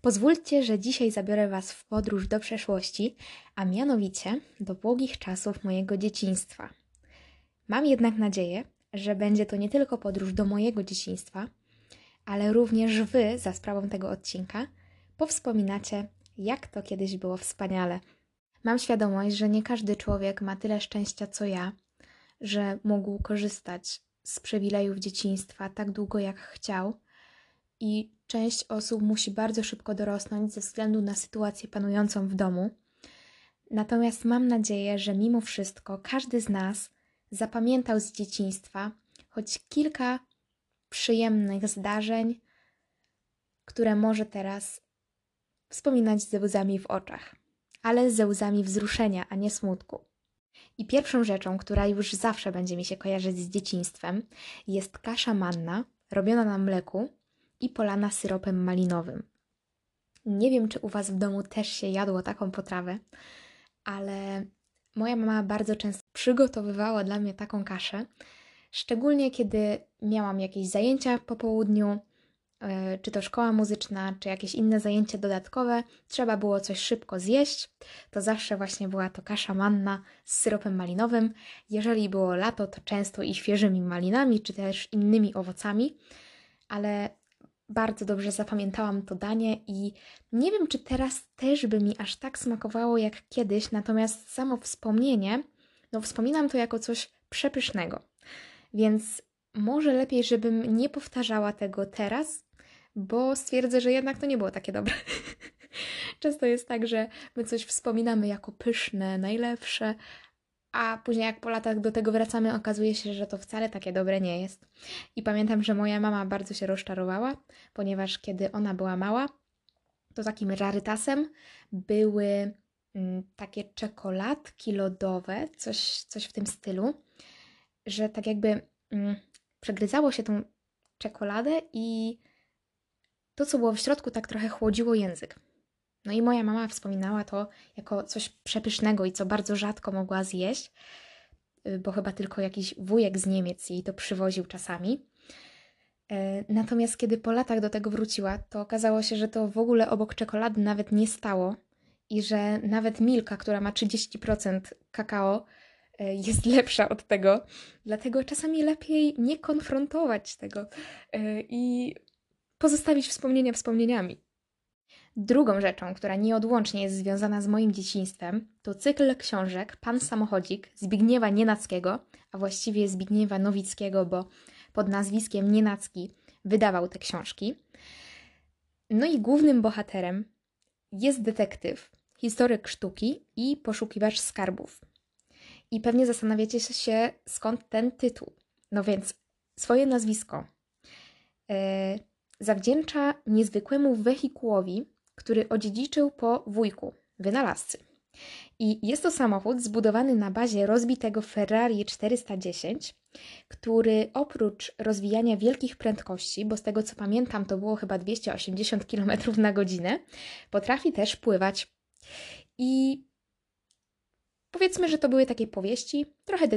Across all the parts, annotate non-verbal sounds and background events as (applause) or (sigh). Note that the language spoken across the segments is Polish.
Pozwólcie, że dzisiaj zabiorę Was w podróż do przeszłości, a mianowicie do błogich czasów mojego dzieciństwa. Mam jednak nadzieję, że będzie to nie tylko podróż do mojego dzieciństwa, ale również Wy, za sprawą tego odcinka, powspominacie, jak to kiedyś było wspaniale. Mam świadomość, że nie każdy człowiek ma tyle szczęścia co ja, że mógł korzystać z przywilejów dzieciństwa tak długo jak chciał i część osób musi bardzo szybko dorosnąć ze względu na sytuację panującą w domu. Natomiast mam nadzieję, że mimo wszystko każdy z nas zapamiętał z dzieciństwa choć kilka przyjemnych zdarzeń, które może teraz wspominać ze łzami w oczach, ale ze łzami wzruszenia, a nie smutku. I pierwszą rzeczą, która już zawsze będzie mi się kojarzyć z dzieciństwem, jest kasza manna robiona na mleku i polana syropem malinowym. Nie wiem, czy u Was w domu też się jadło taką potrawę, ale moja mama bardzo często przygotowywała dla mnie taką kaszę, szczególnie kiedy miałam jakieś zajęcia po południu, e, czy to szkoła muzyczna, czy jakieś inne zajęcia dodatkowe, trzeba było coś szybko zjeść, to zawsze właśnie była to kasza manna z syropem malinowym. Jeżeli było lato, to często i świeżymi malinami, czy też innymi owocami, ale bardzo dobrze zapamiętałam to danie i nie wiem, czy teraz też by mi aż tak smakowało jak kiedyś, natomiast samo wspomnienie, no wspominam to jako coś przepysznego. Więc może lepiej, żebym nie powtarzała tego teraz, bo stwierdzę, że jednak to nie było takie dobre. (laughs) Często jest tak, że my coś wspominamy jako pyszne, najlepsze, a później jak po latach do tego wracamy, okazuje się, że to wcale takie dobre nie jest. I pamiętam, że moja mama bardzo się rozczarowała, ponieważ kiedy ona była mała, to takim rarytasem były mm, takie czekoladki lodowe, coś, coś w tym stylu, że tak jakby mm, przegryzało się tą czekoladę i to, co było w środku, tak trochę chłodziło język. No i moja mama wspominała to jako coś przepysznego i co bardzo rzadko mogła zjeść, y, bo chyba tylko jakiś wujek z Niemiec jej to przywoził czasami. E, natomiast kiedy po latach do tego wróciła, to okazało się, że to w ogóle obok czekolady nawet nie stało i że nawet Milka, która ma 30% kakao, e, jest (laughs) lepsza od tego. Dlatego czasami lepiej nie konfrontować tego e, i pozostawić wspomnienia wspomnieniami. Drugą rzeczą, która nieodłącznie jest związana z moim dzieciństwem, to cykl książek Pan Samochodzik Zbigniewa Nienackiego, a właściwie Zbigniewa Nowickiego, bo pod nazwiskiem Nienacki wydawał te książki. No i głównym bohaterem jest detektyw, historyk sztuki i poszukiwacz skarbów. I pewnie zastanawiacie się, skąd ten tytuł. No więc swoje nazwisko yy, zawdzięcza niezwykłemu wehikułowi, który odziedziczył po wujku, wynalazcy. I jest to samochód zbudowany na bazie rozbitego Ferrari 410, który oprócz rozwijania wielkich prędkości, bo z tego co pamiętam to było chyba 280 km na godzinę, potrafi też pływać. I powiedzmy, że to były takie powieści, trochę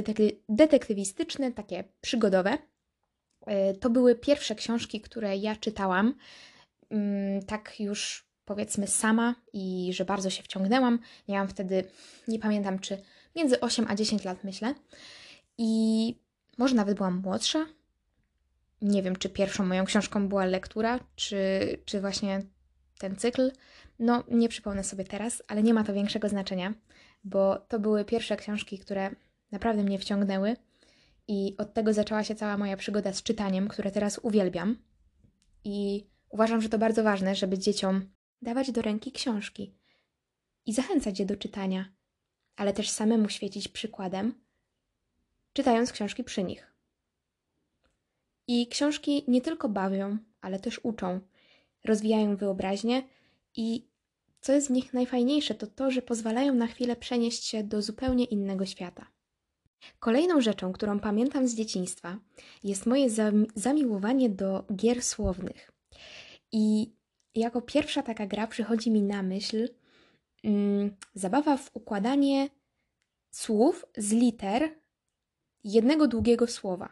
detektywistyczne, takie przygodowe. E, to były pierwsze książki, które ja czytałam, mm, tak już powiedzmy sama i że bardzo się wciągnęłam. Miałam wtedy, nie pamiętam czy między 8 a 10 lat myślę. I może nawet byłam młodsza. Nie wiem, czy pierwszą moją książką była lektura, czy, czy właśnie ten cykl. No, nie przypomnę sobie teraz, ale nie ma to większego znaczenia, bo to były pierwsze książki, które naprawdę mnie wciągnęły. I od tego zaczęła się cała moja przygoda z czytaniem, które teraz uwielbiam. I uważam, że to bardzo ważne, żeby dzieciom dawać do ręki książki i zachęcać je do czytania, ale też samemu świecić przykładem, czytając książki przy nich. I książki nie tylko bawią, ale też uczą, rozwijają wyobraźnię i co jest w nich najfajniejsze, to to, że pozwalają na chwilę przenieść się do zupełnie innego świata. Kolejną rzeczą, którą pamiętam z dzieciństwa, jest moje zamiłowanie do gier słownych. I jako pierwsza taka gra przychodzi mi na myśl mm, zabawa w układanie słów z liter jednego długiego słowa.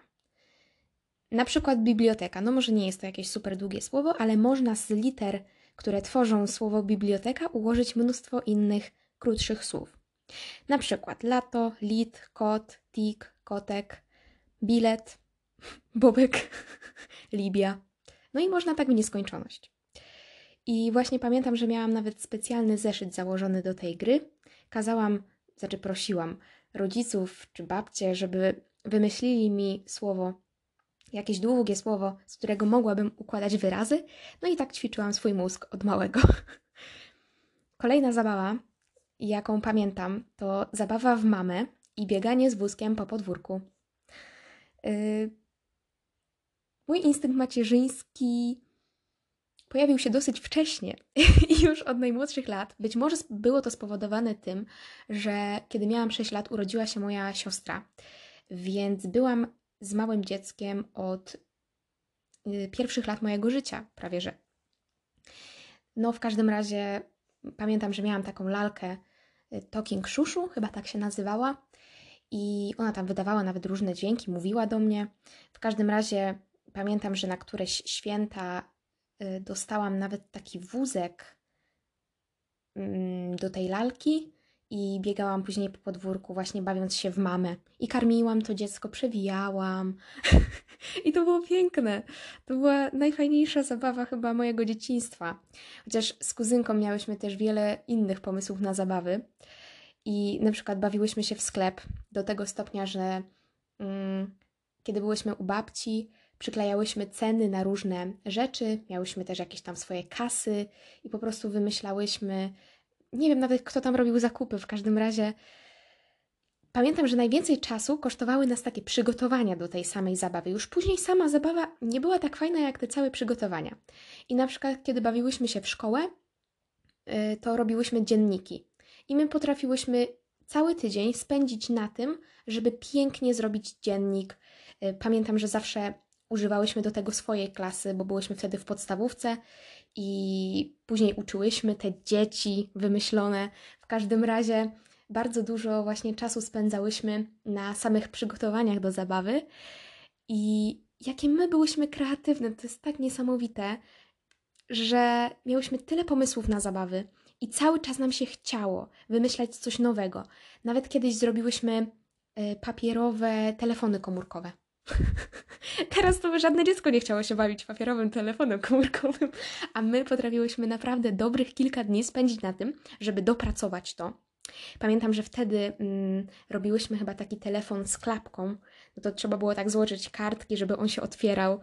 Na przykład biblioteka. No może nie jest to jakieś super długie słowo, ale można z liter które tworzą słowo biblioteka, ułożyć mnóstwo innych, krótszych słów. Na przykład lato, lit, kot, tik, kotek, bilet, (laughs) bobek, (laughs) Libia. No i można tak w nieskończoność. I właśnie pamiętam, że miałam nawet specjalny zeszyt założony do tej gry. Kazałam, znaczy prosiłam rodziców czy babcie, żeby wymyślili mi słowo, jakieś długie słowo, z którego mogłabym układać wyrazy. No i tak ćwiczyłam swój mózg od małego. (laughs) Kolejna zabawa, jaką pamiętam, to zabawa w mamę i bieganie z wózkiem po podwórku. Yy... Mój instynkt macierzyński pojawił się dosyć wcześnie (laughs) już od najmłodszych lat. Być może było to spowodowane tym, że kiedy miałam 6 lat, urodziła się moja siostra, więc byłam z małym dzieckiem od y, pierwszych lat mojego życia, prawie że. No, w każdym razie pamiętam, że miałam taką lalkę y, Talking Shushu, chyba tak się nazywała, i ona tam wydawała nawet różne dźwięki, mówiła do mnie. W każdym razie pamiętam, że na któreś święta dostałam nawet taki wózek mm, do tej lalki i biegałam później po podwórku, właśnie bawiąc się w mamę. I karmiłam to dziecko, przewijałam. (laughs) I to było piękne. To była najfajniejsza zabawa chyba mojego dzieciństwa. Chociaż z kuzynką miałyśmy też wiele innych pomysłów na zabawy. I na przykład bawiłyśmy się w sklep do tego stopnia, że mm, kiedy byłyśmy u babci, przyklejałyśmy ceny na różne rzeczy, miałyśmy też jakieś tam swoje kasy i po prostu wymyślałyśmy, nie wiem nawet kto tam robił zakupy, w każdym razie pamiętam, że najwięcej czasu kosztowały nas takie przygotowania do tej samej zabawy. Już później sama zabawa nie była tak fajna jak te całe przygotowania. I na przykład kiedy bawiłyśmy się w szkołę, y, to robiłyśmy dzienniki. I my potrafiłyśmy cały tydzień spędzić na tym, żeby pięknie zrobić dziennik. Y, pamiętam, że zawsze używałyśmy do tego swojej klasy, bo byłyśmy wtedy w podstawówce i później uczyłyśmy te dzieci wymyślone. W każdym razie bardzo dużo właśnie czasu spędzałyśmy na samych przygotowaniach do zabawy i jakie my byłyśmy kreatywne, to jest tak niesamowite, że miałyśmy tyle pomysłów na zabawy i cały czas nam się chciało wymyślać coś nowego. Nawet kiedyś zrobiłyśmy e, papierowe telefony komórkowe. (laughs) Teraz to by żadne dziecko nie chciało się bawić papierowym telefonem komórkowym, a my potrafiłyśmy naprawdę dobrych kilka dni spędzić na tym, żeby dopracować to. Pamiętam, że wtedy mm, robiłyśmy chyba taki telefon z klapką. No to trzeba było tak złożyć kartki, żeby on się otwierał.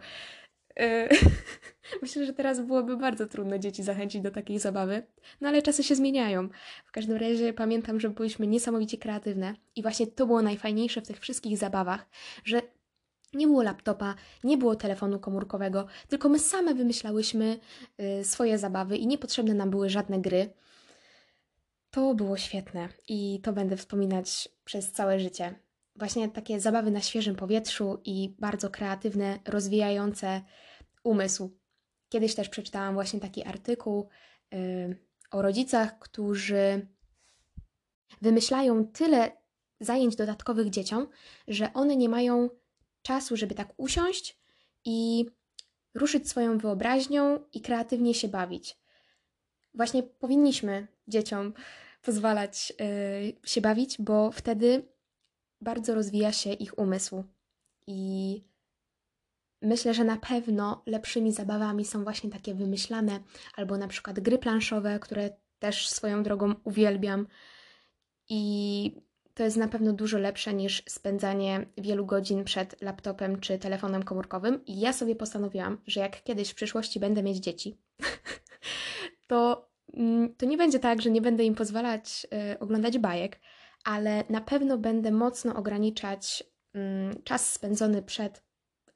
E, (laughs) myślę, że teraz byłoby bardzo trudno dzieci zachęcić do takiej zabawy, no ale czasy się zmieniają. W każdym razie pamiętam, że byliśmy niesamowicie kreatywne i właśnie to było najfajniejsze w tych wszystkich zabawach, że nie było laptopa, nie było telefonu komórkowego, tylko my same wymyślałyśmy y, swoje zabawy i niepotrzebne nam były żadne gry. To było świetne i to będę wspominać przez całe życie. Właśnie takie zabawy na świeżym powietrzu i bardzo kreatywne, rozwijające umysł. Kiedyś też przeczytałam właśnie taki artykuł y, o rodzicach, którzy wymyślają tyle zajęć dodatkowych dzieciom, że one nie mają czasu, żeby tak usiąść i ruszyć swoją wyobraźnią i kreatywnie się bawić. Właśnie powinniśmy dzieciom pozwalać yy, się bawić, bo wtedy bardzo rozwija się ich umysł. I myślę, że na pewno lepszymi zabawami są właśnie takie wymyślane, albo na przykład gry planszowe, które też swoją drogą uwielbiam. I to jest na pewno dużo lepsze niż spędzanie wielu godzin przed laptopem czy telefonem komórkowym. I ja sobie postanowiłam, że jak kiedyś w przyszłości będę mieć dzieci, (laughs) to, mm, to nie będzie tak, że nie będę im pozwalać y, oglądać bajek, ale na pewno będę mocno ograniczać y, czas spędzony przed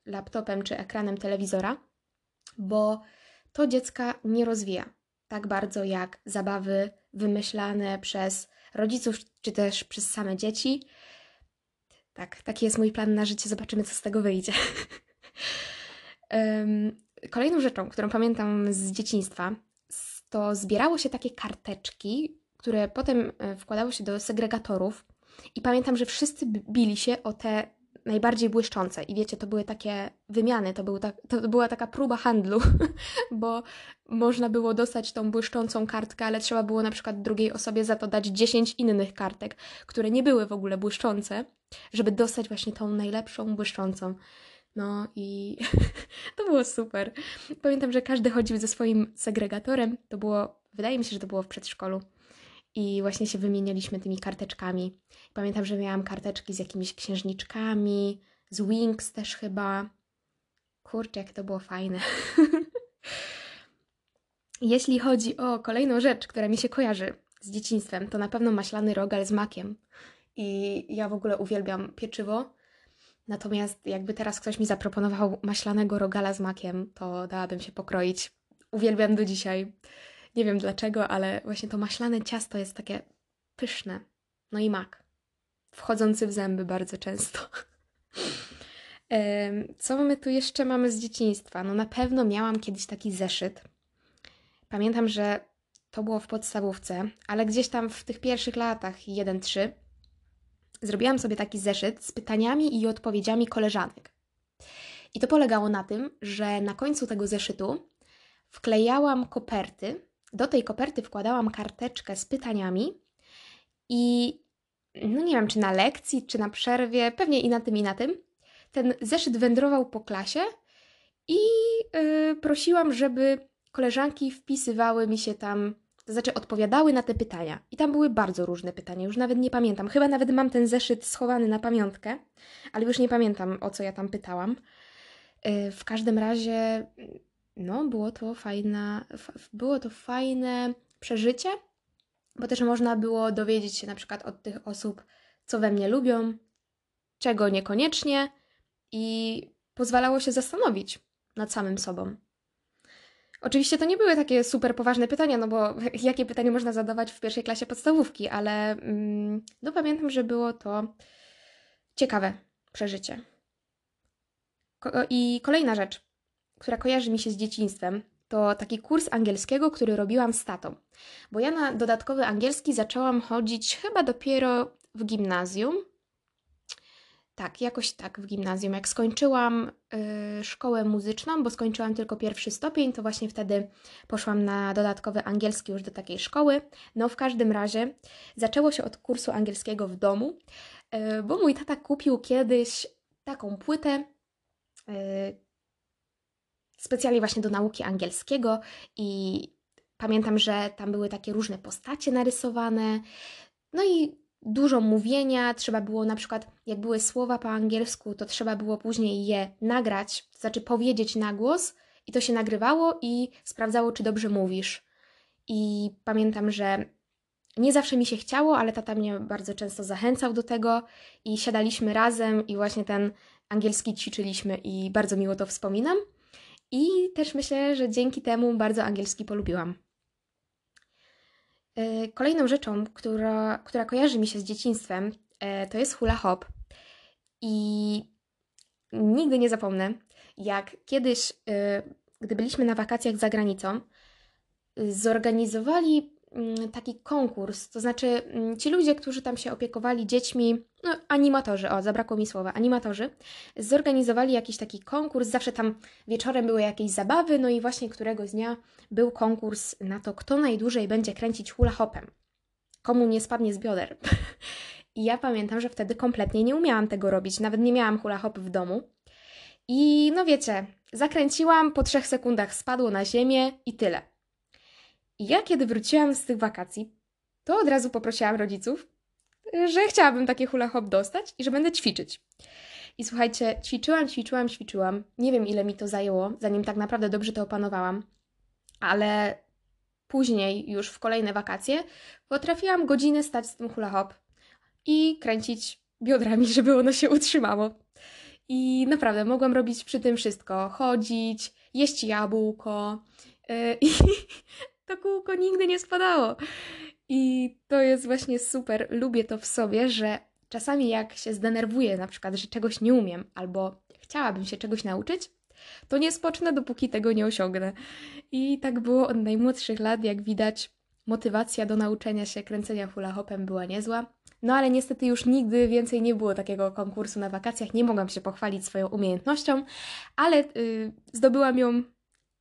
laptopem czy ekranem telewizora, bo to dziecka nie rozwija tak bardzo jak zabawy wymyślane przez rodziców, czy też przez same dzieci. Tak, taki jest mój plan na życie, zobaczymy, co z tego wyjdzie. (laughs) Kolejną rzeczą, którą pamiętam z dzieciństwa, to zbierało się takie karteczki, które potem e, wkładało się do segregatorów. I pamiętam, że wszyscy bili się o te najbardziej błyszczące. I wiecie, to były takie wymiany, to, był tak, to była taka próba handlu, (laughs) bo można było dostać tą błyszczącą kartkę, ale trzeba było na przykład drugiej osobie za to dać 10 innych kartek, które nie były w ogóle błyszczące, żeby dostać właśnie tą najlepszą błyszczącą. No i (laughs) to było super. Pamiętam, że każdy chodził ze swoim segregatorem. To było, wydaje mi się, że to było w przedszkolu. I właśnie się wymienialiśmy tymi karteczkami. Pamiętam, że miałam karteczki z jakimiś księżniczkami, z Wings też chyba. Kurczę, jak to było fajne. (laughs) Jeśli chodzi o kolejną rzecz, która mi się kojarzy z dzieciństwem, to na pewno maślany rogal z makiem. I ja w ogóle uwielbiam pieczywo. Natomiast jakby teraz ktoś mi zaproponował maślanego rogala z makiem, to dałabym się pokroić. Uwielbiam do dzisiaj. Nie wiem dlaczego, ale właśnie to maślane ciasto jest takie pyszne. No i mak. Wchodzący w zęby bardzo często. (laughs) Co my tu jeszcze mamy z dzieciństwa? No na pewno miałam kiedyś taki zeszyt. Pamiętam, że to było w podstawówce, ale gdzieś tam w tych pierwszych latach 1-3 zrobiłam sobie taki zeszyt z pytaniami i odpowiedziami koleżanek. I to polegało na tym, że na końcu tego zeszytu wklejałam koperty. Do tej koperty wkładałam karteczkę z pytaniami i no nie wiem, czy na lekcji, czy na przerwie, pewnie i na tym, i na tym. Ten zeszyt wędrował po klasie i yy, prosiłam, żeby koleżanki wpisywały mi się tam to znaczy odpowiadały na te pytania. I tam były bardzo różne pytania, już nawet nie pamiętam. Chyba nawet mam ten zeszyt schowany na pamiątkę, ale już nie pamiętam, o co ja tam pytałam. Y, w każdym razie, no, było to fajne, było to fajne przeżycie, bo też można było dowiedzieć się na przykład od tych osób, co we mnie lubią, czego niekoniecznie i pozwalało się zastanowić nad samym sobą. Oczywiście to nie były takie super poważne pytania, no bo (laughs) jakie pytanie można zadawać w pierwszej klasie podstawówki, ale mm, no pamiętam, że było to ciekawe przeżycie. I kolejna rzecz, która kojarzy mi się z dzieciństwem, to taki kurs angielskiego, który robiłam z tatą. Bo ja na dodatkowy angielski zaczęłam chodzić chyba dopiero w gimnazjum, tak, jakoś tak w gimnazjum. Jak skończyłam y, szkołę muzyczną, bo skończyłam tylko pierwszy stopień, to właśnie wtedy poszłam na dodatkowy angielski już do takiej szkoły. No, w każdym razie zaczęło się od kursu angielskiego w domu, y, bo mój tata kupił kiedyś taką płytę. Y, specjalnie właśnie do nauki angielskiego i pamiętam, że tam były takie różne postacie narysowane. No i dużo mówienia, trzeba było na przykład, jak były słowa po angielsku, to trzeba było później je nagrać, to znaczy powiedzieć na głos i to się nagrywało i sprawdzało, czy dobrze mówisz. I pamiętam, że nie zawsze mi się chciało, ale tata mnie bardzo często zachęcał do tego i siadaliśmy razem i właśnie ten angielski ćwiczyliśmy i bardzo miło to wspominam. I też myślę, że dzięki temu bardzo angielski polubiłam. E, kolejną rzeczą, która, która kojarzy mi się z dzieciństwem, e, to jest hula hop. I nigdy nie zapomnę, jak kiedyś, e, gdy byliśmy na wakacjach za granicą, zorganizowali taki konkurs, to znaczy mm, ci ludzie, którzy tam się opiekowali dziećmi, no animatorzy, o zabrakło mi słowa, animatorzy, zorganizowali jakiś taki konkurs, zawsze tam wieczorem były jakieś zabawy, no i właśnie któregoś dnia był konkurs na to, kto najdłużej będzie kręcić hula hopem, komu nie spadnie z bioder. (laughs) I ja pamiętam, że wtedy kompletnie nie umiałam tego robić, nawet nie miałam hula hop w domu. I no wiecie, zakręciłam, po trzech sekundach spadło na ziemię i tyle. I ja, kiedy wróciłam z tych wakacji, to od razu poprosiłam rodziców, że chciałabym takie hula hop dostać i że będę ćwiczyć. I słuchajcie, ćwiczyłam, ćwiczyłam, ćwiczyłam. Nie wiem, ile mi to zajęło, zanim tak naprawdę dobrze to opanowałam, ale później, już w kolejne wakacje, potrafiłam godzinę stać z tym hula hop i kręcić biodrami, (laughs) żeby ono się utrzymało. I naprawdę mogłam robić przy tym wszystko: chodzić, jeść jabłko. Yy, (laughs) I to kółko nigdy nie spadało. I to jest właśnie super. Lubię to w sobie, że czasami jak się zdenerwuję, na przykład, że czegoś nie umiem, albo chciałabym się czegoś nauczyć, to nie spocznę, dopóki tego nie osiągnę. I tak było od najmłodszych lat, jak widać, motywacja do nauczenia się kręcenia hula hopem była niezła. No ale niestety już nigdy więcej nie było takiego konkursu na wakacjach, nie mogłam się pochwalić swoją umiejętnością, ale yy, zdobyłam ją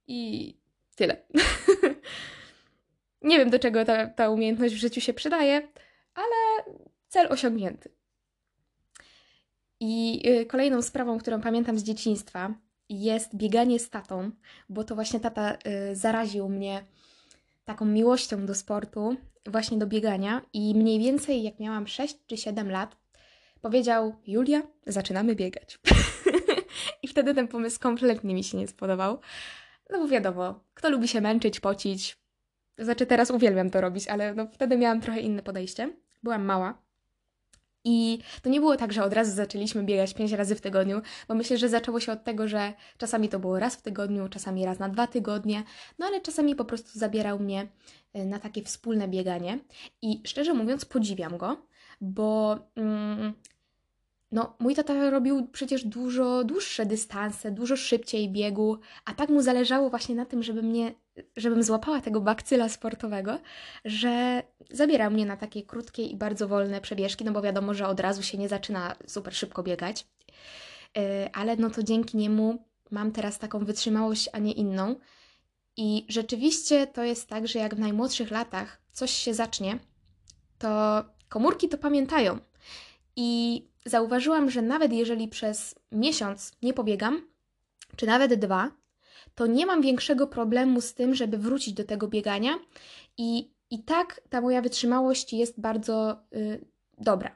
i tyle. (laughs) nie wiem, do czego ta, ta umiejętność w życiu się przydaje, ale cel osiągnięty. I yy, kolejną sprawą, którą pamiętam z dzieciństwa, jest bieganie z tatą, bo to właśnie tata yy, zaraził mnie taką miłością do sportu, właśnie do biegania i mniej więcej jak miałam 6 czy 7 lat, powiedział: Julia, zaczynamy biegać. (laughs) I wtedy ten pomysł kompletnie mi się nie spodobał. No bo wiadomo, kto lubi się męczyć, pocić. Znaczy, teraz uwielbiam to robić, ale no, wtedy miałam trochę inne podejście. Byłam mała. I to nie było tak, że od razu zaczęliśmy biegać pięć razy w tygodniu, bo myślę, że zaczęło się od tego, że czasami to było raz w tygodniu, czasami raz na dwa tygodnie, no ale czasami po prostu zabierał mnie y, na takie wspólne bieganie. I szczerze mówiąc, podziwiam go, bo mm, no, mój tata robił przecież dużo dłuższe dystanse, dużo szybciej biegu, a tak mu zależało właśnie na tym, żeby mnie, żebym złapała tego bakcyla sportowego, że zabierał mnie na takie krótkie i bardzo wolne przebieżki, no bo wiadomo, że od razu się nie zaczyna super szybko biegać. Yy, ale no to dzięki niemu mam teraz taką wytrzymałość, a nie inną. I rzeczywiście to jest tak, że jak w najmłodszych latach coś się zacznie, to komórki to pamiętają. I zauważyłam, że nawet jeżeli przez miesiąc nie pobiegam, czy nawet dwa, to nie mam większego problemu z tym, żeby wrócić do tego biegania i, i tak ta moja wytrzymałość jest bardzo y, dobra.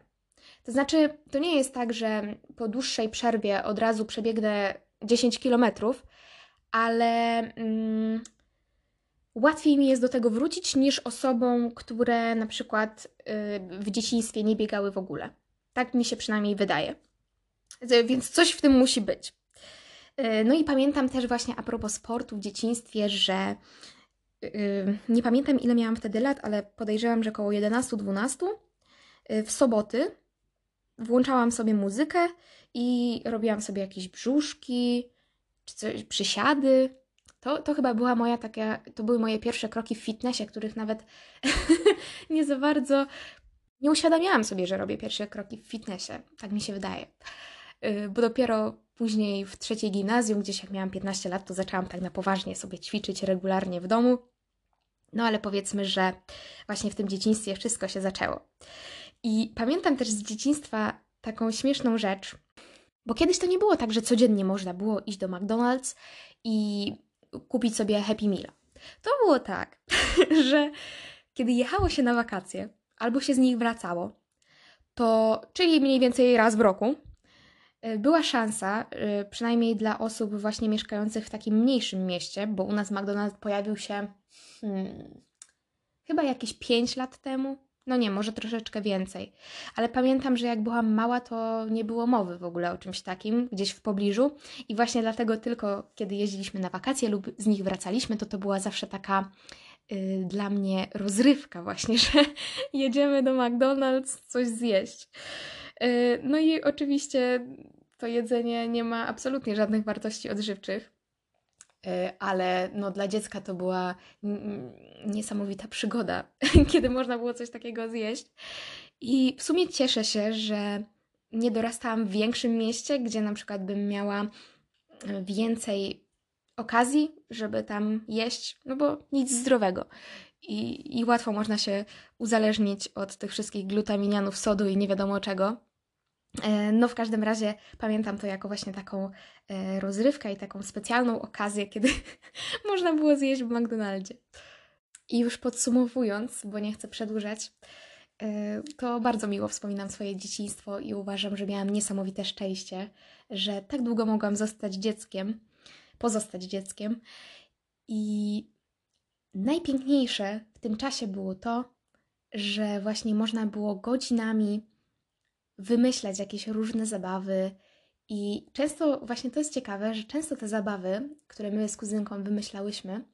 To znaczy, to nie jest tak, że po dłuższej przerwie od razu przebiegnę 10 kilometrów, ale mm, łatwiej mi jest do tego wrócić niż osobom, które na przykład y, w dzieciństwie nie biegały w ogóle. Tak mi się przynajmniej wydaje. Więc coś w tym musi być. E, no i pamiętam też właśnie a propos sportu w dzieciństwie, że e, nie pamiętam ile miałam wtedy lat, ale podejrzewam, że około 11-12 e, w soboty włączałam sobie muzykę i robiłam sobie jakieś brzuszki, czy coś, przysiady. To, to chyba była moja taka, to były moje pierwsze kroki w fitnessie, których nawet (laughs) nie za bardzo nie uświadamiałam sobie, że robię pierwsze kroki w fitnessie. Tak mi się wydaje. Y, bo dopiero później w trzeciej gimnazjum, gdzieś jak miałam 15 lat, to zaczęłam tak na poważnie sobie ćwiczyć regularnie w domu. No ale powiedzmy, że właśnie w tym dzieciństwie wszystko się zaczęło. I pamiętam też z dzieciństwa taką śmieszną rzecz, bo kiedyś to nie było tak, że codziennie można było iść do McDonald's i kupić sobie Happy Meal. To było tak, (laughs) że kiedy jechało się na wakacje, albo się z nich wracało, to, czyli mniej więcej raz w roku, była szansa, y, przynajmniej dla osób właśnie mieszkających w takim mniejszym mieście, bo u nas McDonald's pojawił się hmm, chyba jakieś 5 lat temu. No nie, może troszeczkę więcej. Ale pamiętam, że jak byłam mała, to nie było mowy w ogóle o czymś takim gdzieś w pobliżu. I właśnie dlatego tylko kiedy jeździliśmy na wakacje lub z nich wracaliśmy, to to była zawsze taka Y, dla mnie rozrywka właśnie, (laughs) że jedziemy do McDonald's coś zjeść. Y, no i oczywiście to jedzenie nie ma absolutnie żadnych wartości odżywczych, y, ale no dla dziecka to była niesamowita przygoda, (laughs) kiedy można było coś takiego zjeść. I w sumie cieszę się, że nie dorastałam w większym mieście, gdzie na przykład bym miała więcej okazji, żeby tam jeść, no bo nic zdrowego. I, I łatwo można się uzależnić od tych wszystkich glutaminianów, sodu i nie wiadomo czego. E, no, w każdym razie pamiętam to jako właśnie taką e, rozrywkę i taką specjalną okazję, kiedy (laughs) można było zjeść w McDonaldzie. I już podsumowując, bo nie chcę przedłużać, e, to bardzo miło wspominam swoje dzieciństwo i uważam, że miałam niesamowite szczęście, że tak długo mogłam zostać dzieckiem pozostać dzieckiem. I najpiękniejsze w tym czasie było to, że właśnie można było godzinami wymyślać jakieś różne zabawy. I często, właśnie to jest ciekawe, że często te zabawy, które my z kuzynką wymyślałyśmy,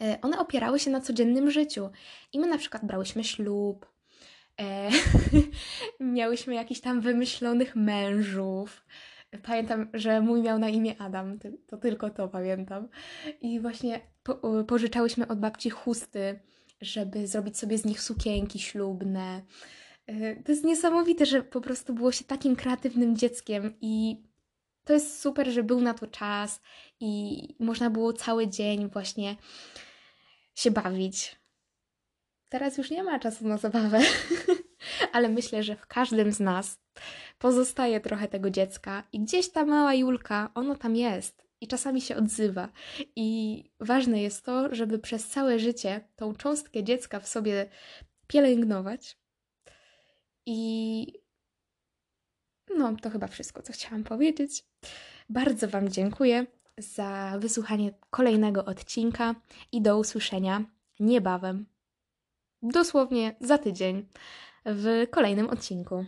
e, one opierały się na codziennym życiu. I my na przykład brałyśmy ślub, e, (laughs) miałyśmy jakichś tam wymyślonych mężów, Pamiętam, że mój miał na imię Adam, to tylko to pamiętam. I właśnie po, pożyczałyśmy od babci chusty, żeby zrobić sobie z nich sukienki ślubne. Y, to jest niesamowite, że po prostu było się takim kreatywnym dzieckiem i to jest super, że był na to czas i można było cały dzień właśnie się bawić. Teraz już nie ma czasu na zabawę, (laughs) ale myślę, że w każdym z nas pozostaje trochę tego dziecka i gdzieś ta mała Julka, ono tam jest i czasami się odzywa. I ważne jest to, żeby przez całe życie tą cząstkę dziecka w sobie pielęgnować. I no, to chyba wszystko, co chciałam powiedzieć. Bardzo Wam dziękuję za wysłuchanie kolejnego odcinka i do usłyszenia niebawem. Dosłownie za tydzień w kolejnym odcinku.